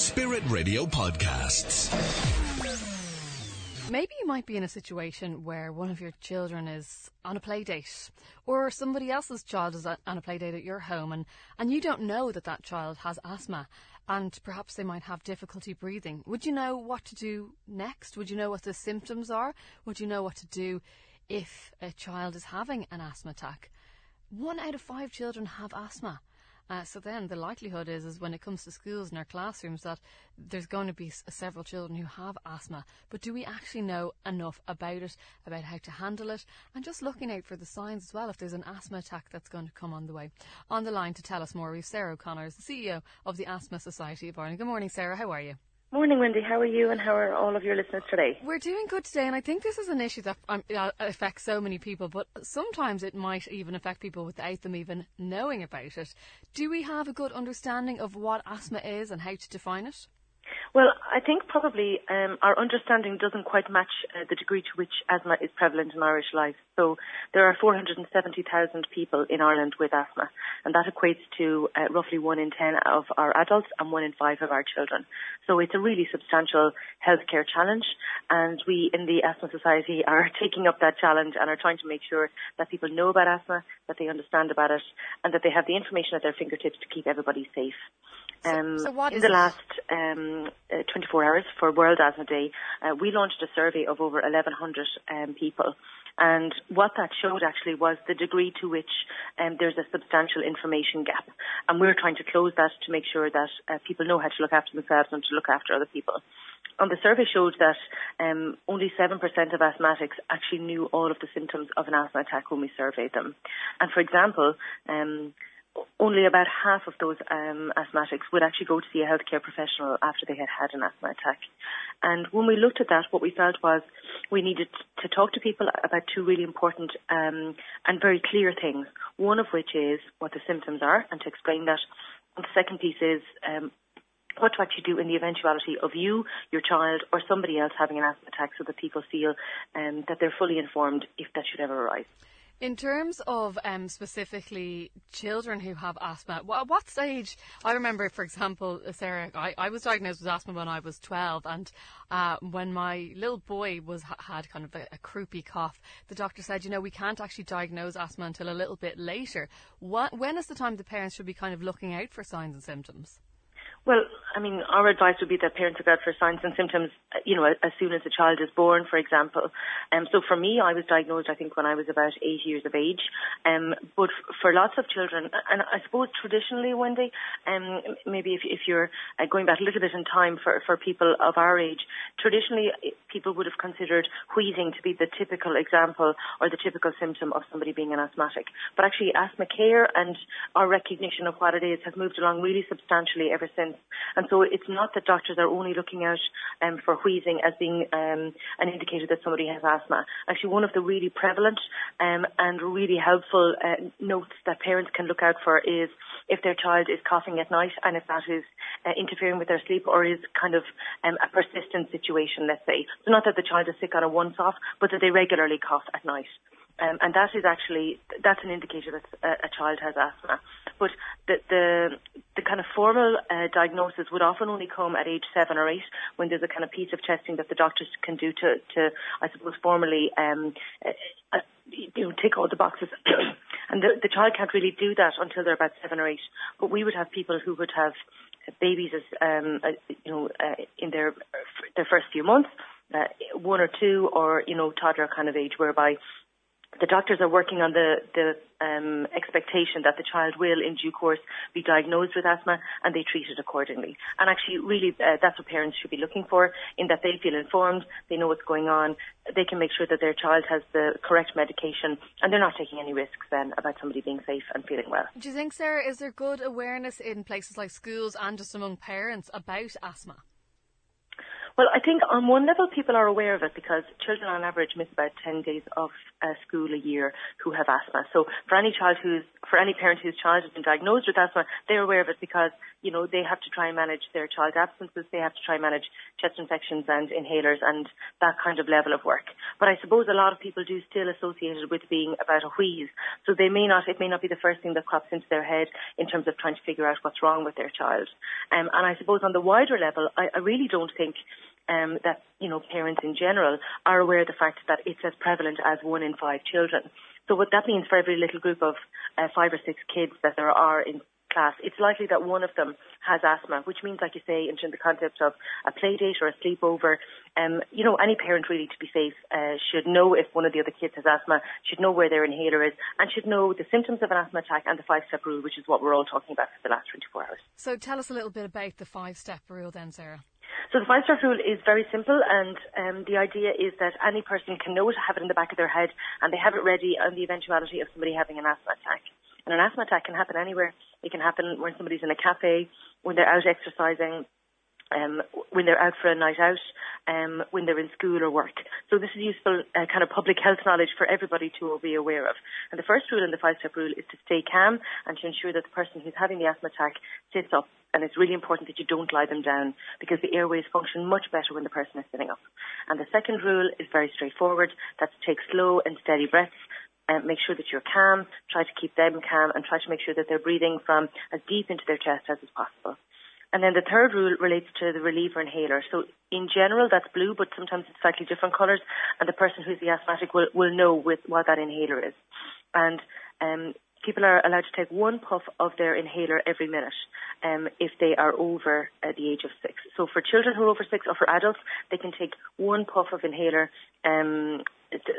Spirit Radio Podcasts. Maybe you might be in a situation where one of your children is on a play date or somebody else's child is on a play date at your home and, and you don't know that that child has asthma and perhaps they might have difficulty breathing. Would you know what to do next? Would you know what the symptoms are? Would you know what to do if a child is having an asthma attack? One out of five children have asthma. Uh, so then the likelihood is, is when it comes to schools and our classrooms that there's going to be several children who have asthma. But do we actually know enough about it, about how to handle it, and just looking out for the signs as well if there's an asthma attack that's going to come on the way? On the line to tell us more, we've Sarah O'Connor, the CEO of the Asthma Society of Ireland. Good morning, Sarah. How are you? Morning, Wendy. How are you and how are all of your listeners today? We're doing good today, and I think this is an issue that um, uh, affects so many people, but sometimes it might even affect people without them even knowing about it. Do we have a good understanding of what asthma is and how to define it? Well, I think probably um, our understanding doesn't quite match uh, the degree to which asthma is prevalent in Irish life. So there are 470,000 people in Ireland with asthma, and that equates to uh, roughly one in ten of our adults and one in five of our children. So it's a really substantial healthcare challenge, and we in the Asthma Society are taking up that challenge and are trying to make sure that people know about asthma, that they understand about it, and that they have the information at their fingertips to keep everybody safe. Um, so, so in the it? last um, uh, 24 hours for World Asthma Day, uh, we launched a survey of over 1,100 um, people. And what that showed actually was the degree to which um, there's a substantial information gap. And we're trying to close that to make sure that uh, people know how to look after themselves and to look after other people. And the survey showed that um, only 7% of asthmatics actually knew all of the symptoms of an asthma attack when we surveyed them. And for example, um, only about half of those um, asthmatics would actually go to see a healthcare professional after they had had an asthma attack. And when we looked at that, what we felt was we needed to talk to people about two really important um, and very clear things. One of which is what the symptoms are, and to explain that. And the second piece is um, what to actually do in the eventuality of you, your child, or somebody else having an asthma attack, so that people feel um, that they're fully informed if that should ever arise. In terms of um, specifically children who have asthma, what, what, stage? I remember, for example, Sarah, I, I, was diagnosed with asthma when I was 12, and uh, when my little boy was had kind of a, a, croupy cough, the doctor said, you know, we can't actually diagnose asthma until a little bit later. What, when is the time the parents should be kind of looking out for signs and symptoms? Well, I mean, our advice would be that parents look out for signs and symptoms, you know, as soon as the child is born, for example. Um, so for me, I was diagnosed, I think, when I was about eight years of age. Um, but for lots of children, and I suppose traditionally, Wendy, um, maybe if, if you're uh, going back a little bit in time for, for people of our age, traditionally people would have considered wheezing to be the typical example or the typical symptom of somebody being an asthmatic. But actually, asthma care and our recognition of what it is has moved along really substantially ever since. And so it's not that doctors are only looking out um, for wheezing as being um, an indicator that somebody has asthma. Actually, one of the really prevalent um, and really helpful uh, notes that parents can look out for is if their child is coughing at night and if that is uh, interfering with their sleep or is kind of um, a persistent situation, let's say. So not that the child is sick on a once-off, but that they regularly cough at night. Um, and that is actually that's an indicator that a, a child has asthma. But the the, the kind of formal uh, diagnosis would often only come at age seven or eight, when there's a kind of piece of testing that the doctors can do to to I suppose formally um, uh, uh, you know tick all the boxes. and the, the child can't really do that until they're about seven or eight. But we would have people who would have babies as um, uh, you know uh, in their their first few months. Uh, one or two, or you know, toddler kind of age, whereby the doctors are working on the, the um, expectation that the child will, in due course, be diagnosed with asthma and they treat it accordingly. And actually, really, uh, that's what parents should be looking for, in that they feel informed, they know what's going on, they can make sure that their child has the correct medication, and they're not taking any risks then about somebody being safe and feeling well. Do you think, Sarah, is there good awareness in places like schools and just among parents about asthma? Well, I think on one level people are aware of it because children on average miss about 10 days of uh, school a year who have asthma. So for any child who's, for any parent whose child has been diagnosed with asthma, they're aware of it because you know, they have to try and manage their child absences, they have to try and manage chest infections and inhalers and that kind of level of work. But I suppose a lot of people do still associate it with being about a wheeze. So they may not, it may not be the first thing that crops into their head in terms of trying to figure out what's wrong with their child. Um, and I suppose on the wider level, I, I really don't think um, that you know parents in general are aware of the fact that it's as prevalent as one in five children. So what that means for every little group of uh, five or six kids that there are in class, it's likely that one of them has asthma, which means, like you say, in the concept of a play date or a sleepover, um, you know, any parent really to be safe uh, should know if one of the other kids has asthma, should know where their inhaler is, and should know the symptoms of an asthma attack and the five-step rule, which is what we're all talking about for the last 24 hours. So tell us a little bit about the five-step rule then, Sarah. So the five step rule is very simple, and um, the idea is that any person can know have it in the back of their head, and they have it ready on the eventuality of somebody having an asthma attack. And an asthma attack can happen anywhere. It can happen when somebody's in a cafe, when they're out exercising, um, when they're out for a night out, um, when they're in school or work. So this is useful uh, kind of public health knowledge for everybody to be aware of. And the first rule in the five-step rule is to stay calm and to ensure that the person who's having the asthma attack sits up. And it's really important that you don't lie them down because the airways function much better when the person is sitting up. And the second rule is very straightforward. That's take slow and steady breaths and make sure that you're calm, try to keep them calm, and try to make sure that they're breathing from as deep into their chest as is possible. And then the third rule relates to the reliever inhaler. So in general, that's blue, but sometimes it's slightly different colours, and the person who's the asthmatic will, will know with what that inhaler is. And um, people are allowed to take one puff of their inhaler every minute um, if they are over uh, the age of six. So for children who are over six or for adults, they can take one puff of inhaler, um,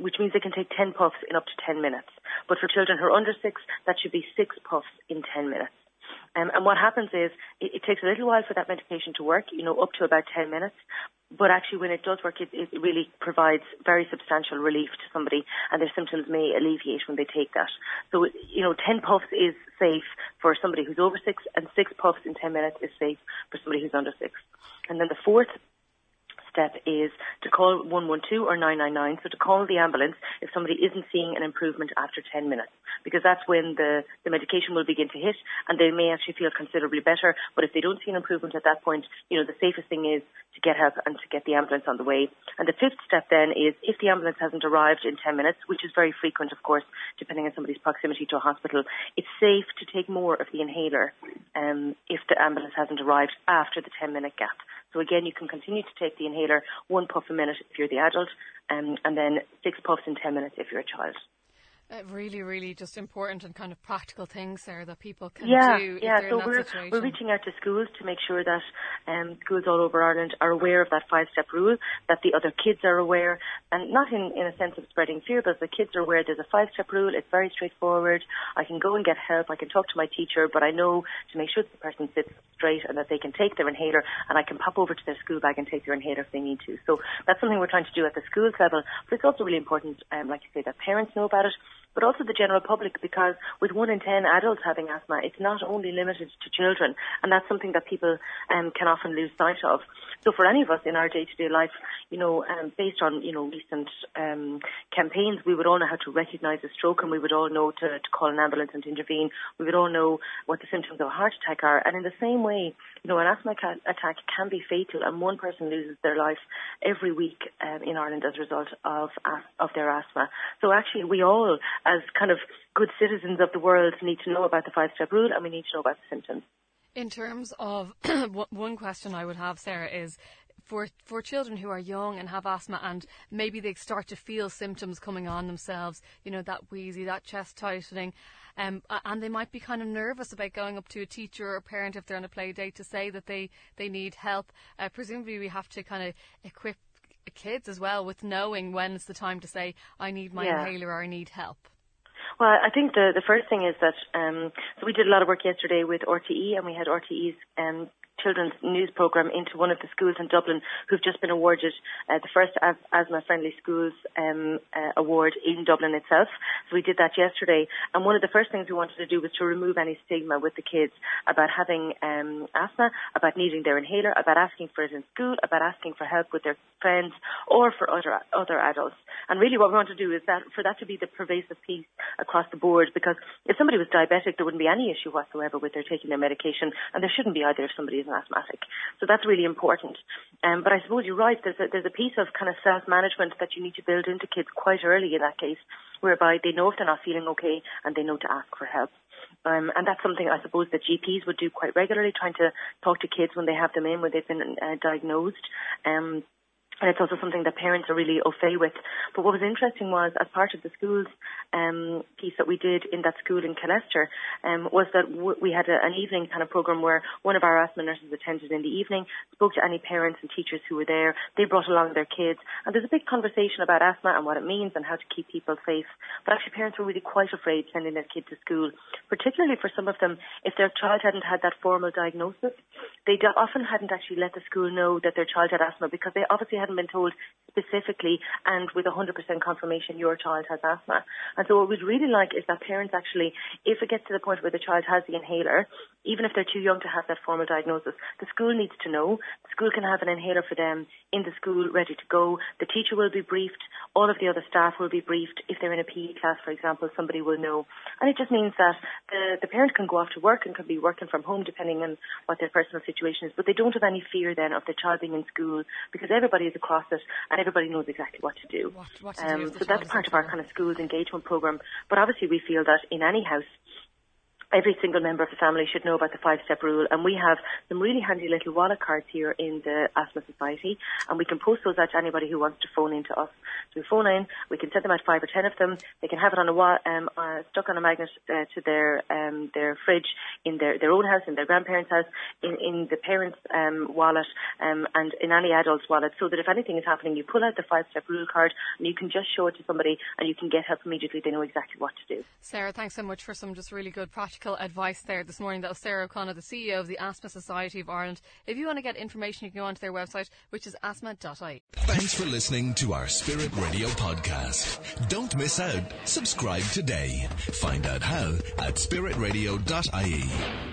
which means they can take 10 puffs in up to 10 minutes. But for children who are under six, that should be six puffs in 10 minutes. Um, and what happens is it, it, takes a little while for that medication to work, you know, up to about 10 minutes. But actually, when it does work, it, it really provides very substantial relief to somebody, and their symptoms may alleviate when they take that. So, you know, 10 puffs is safe for somebody who's over six, and six puffs in 10 minutes is safe for somebody who's under six. And then the fourth step is to call 112 or 999, so to call the ambulance if somebody isn't seeing an improvement after 10 minutes, because that's when the, the medication will begin to hit and they may actually feel considerably better. But if they don't see an improvement at that point, you know, the safest thing is to get help and to get the ambulance on the way. And the fifth step then is if the ambulance hasn't arrived in 10 minutes, which is very frequent, of course, depending on somebody's proximity to a hospital, it's safe to take more of the inhaler um, if the ambulance hasn't arrived after the 10 minute gap. So again, you can continue to take the inhaler one puff a minute if you're the adult, um, and then six puffs in 10 minutes if you're a child. Uh, really, really just important and kind of practical things there that people can yeah, do. Yeah, so we're, we're reaching out to schools to make sure that um, schools all over Ireland are aware of that five step rule, that the other kids are aware, and not in, in a sense of spreading fear, but the kids are aware there's a five step rule, it's very straightforward, I can go and get help, I can talk to my teacher, but I know to make sure that the person sits straight and that they can take their inhaler and I can pop over to their school bag and take their inhaler if they need to. So that's something we're trying to do at the schools level, but it's also really important, um, like you say, that parents know about it but also the general public because with one in ten adults having asthma, it's not only limited to children, and that's something that people um, can often lose sight of. So for any of us in our day-to-day life, you know, um, based on you know recent um, campaigns, we would all know how to recognise a stroke, and we would all know to, to call an ambulance and to intervene. We would all know what the symptoms of a heart attack are, and in the same way, you know, an asthma ca- attack can be fatal, and one person loses their life every week um, in Ireland as a result of of their asthma. So actually, we all as kind of good citizens of the world need to know about the five step rule and we need to know about the symptoms. In terms of one question I would have, Sarah, is for for children who are young and have asthma and maybe they start to feel symptoms coming on themselves, you know, that wheezy, that chest tightening, um, and they might be kind of nervous about going up to a teacher or a parent if they're on a play date to say that they, they need help. Uh, presumably we have to kind of equip kids as well with knowing when it's the time to say, I need my yeah. inhaler or I need help. Well, I think the the first thing is that um, so we did a lot of work yesterday with RTE, and we had RTE's um, children's news program into one of the schools in Dublin who've just been awarded uh, the first asthma friendly schools um, uh, award in Dublin itself. So we did that yesterday, and one of the first things we wanted to do was to remove any stigma with the kids about having um, asthma, about needing their inhaler, about asking for it in school, about asking for help with their friends or for other other adults. And really, what we want to do is that for that to be the pervasive piece across the board, because if somebody was diabetic, there wouldn't be any issue whatsoever with their taking their medication, and there shouldn't be either if somebody is an asthmatic. So that's really important. Um, but I suppose you're right. There's a, there's a piece of kind of self-management that you need to build into kids quite early in that case, whereby they know if they're not feeling okay and they know to ask for help. Um, and that's something I suppose that GPs would do quite regularly, trying to talk to kids when they have them in, when they've been uh, diagnosed. Um, and it's also something that parents are really au fait with. But what was interesting was, as part of the schools um, piece that we did in that school in Killester, um, was that w- we had a, an evening kind of program where one of our asthma nurses attended in the evening, spoke to any parents and teachers who were there. They brought along their kids, and there's a big conversation about asthma and what it means and how to keep people safe. But actually, parents were really quite afraid sending their kid to school, particularly for some of them, if their child hadn't had that formal diagnosis, they often hadn't actually let the school know that their child had asthma because they obviously hadn't been told specifically and with 100% confirmation your child has asthma. And so what we'd really like is that parents actually, if it gets to the point where the child has the inhaler, even if they're too young to have that formal diagnosis, the school needs to know. The school can have an inhaler for them in the school ready to go. The teacher will be briefed. All of the other staff will be briefed. If they're in a PE class, for example, somebody will know. And it just means that the, the parent can go off to work and can be working from home depending on what their personal situation is, but they don't have any fear then of their child being in school because everybody is across it and everybody knows exactly what to do. What, what to um, do so that's part of our kind of schools engagement program. But obviously we feel that in any house, every single member of the family should know about the five step rule. And we have some really handy little wallet cards here in the asthma society. And we can post those out to anybody who wants to phone in to us. We phone in we can send them out five or ten of them. They can have it on a wa- um, uh, stuck on a magnet uh, to their um, their fridge in their their own house in their grandparents house in, in the parents um, wallet um, and in any adult's wallet. So that if anything is happening you pull out the five step rule card and you can just show it to somebody and you can get help immediately. They know exactly what to do. Sarah thanks so much for some just really good practical practical advice there this morning. That was Sarah O'Connor, the CEO of the Asthma Society of Ireland. If you want to get information, you can go onto their website, which is asthma.ie. Thanks for listening to our Spirit Radio podcast. Don't miss out. Subscribe today. Find out how at spiritradio.ie.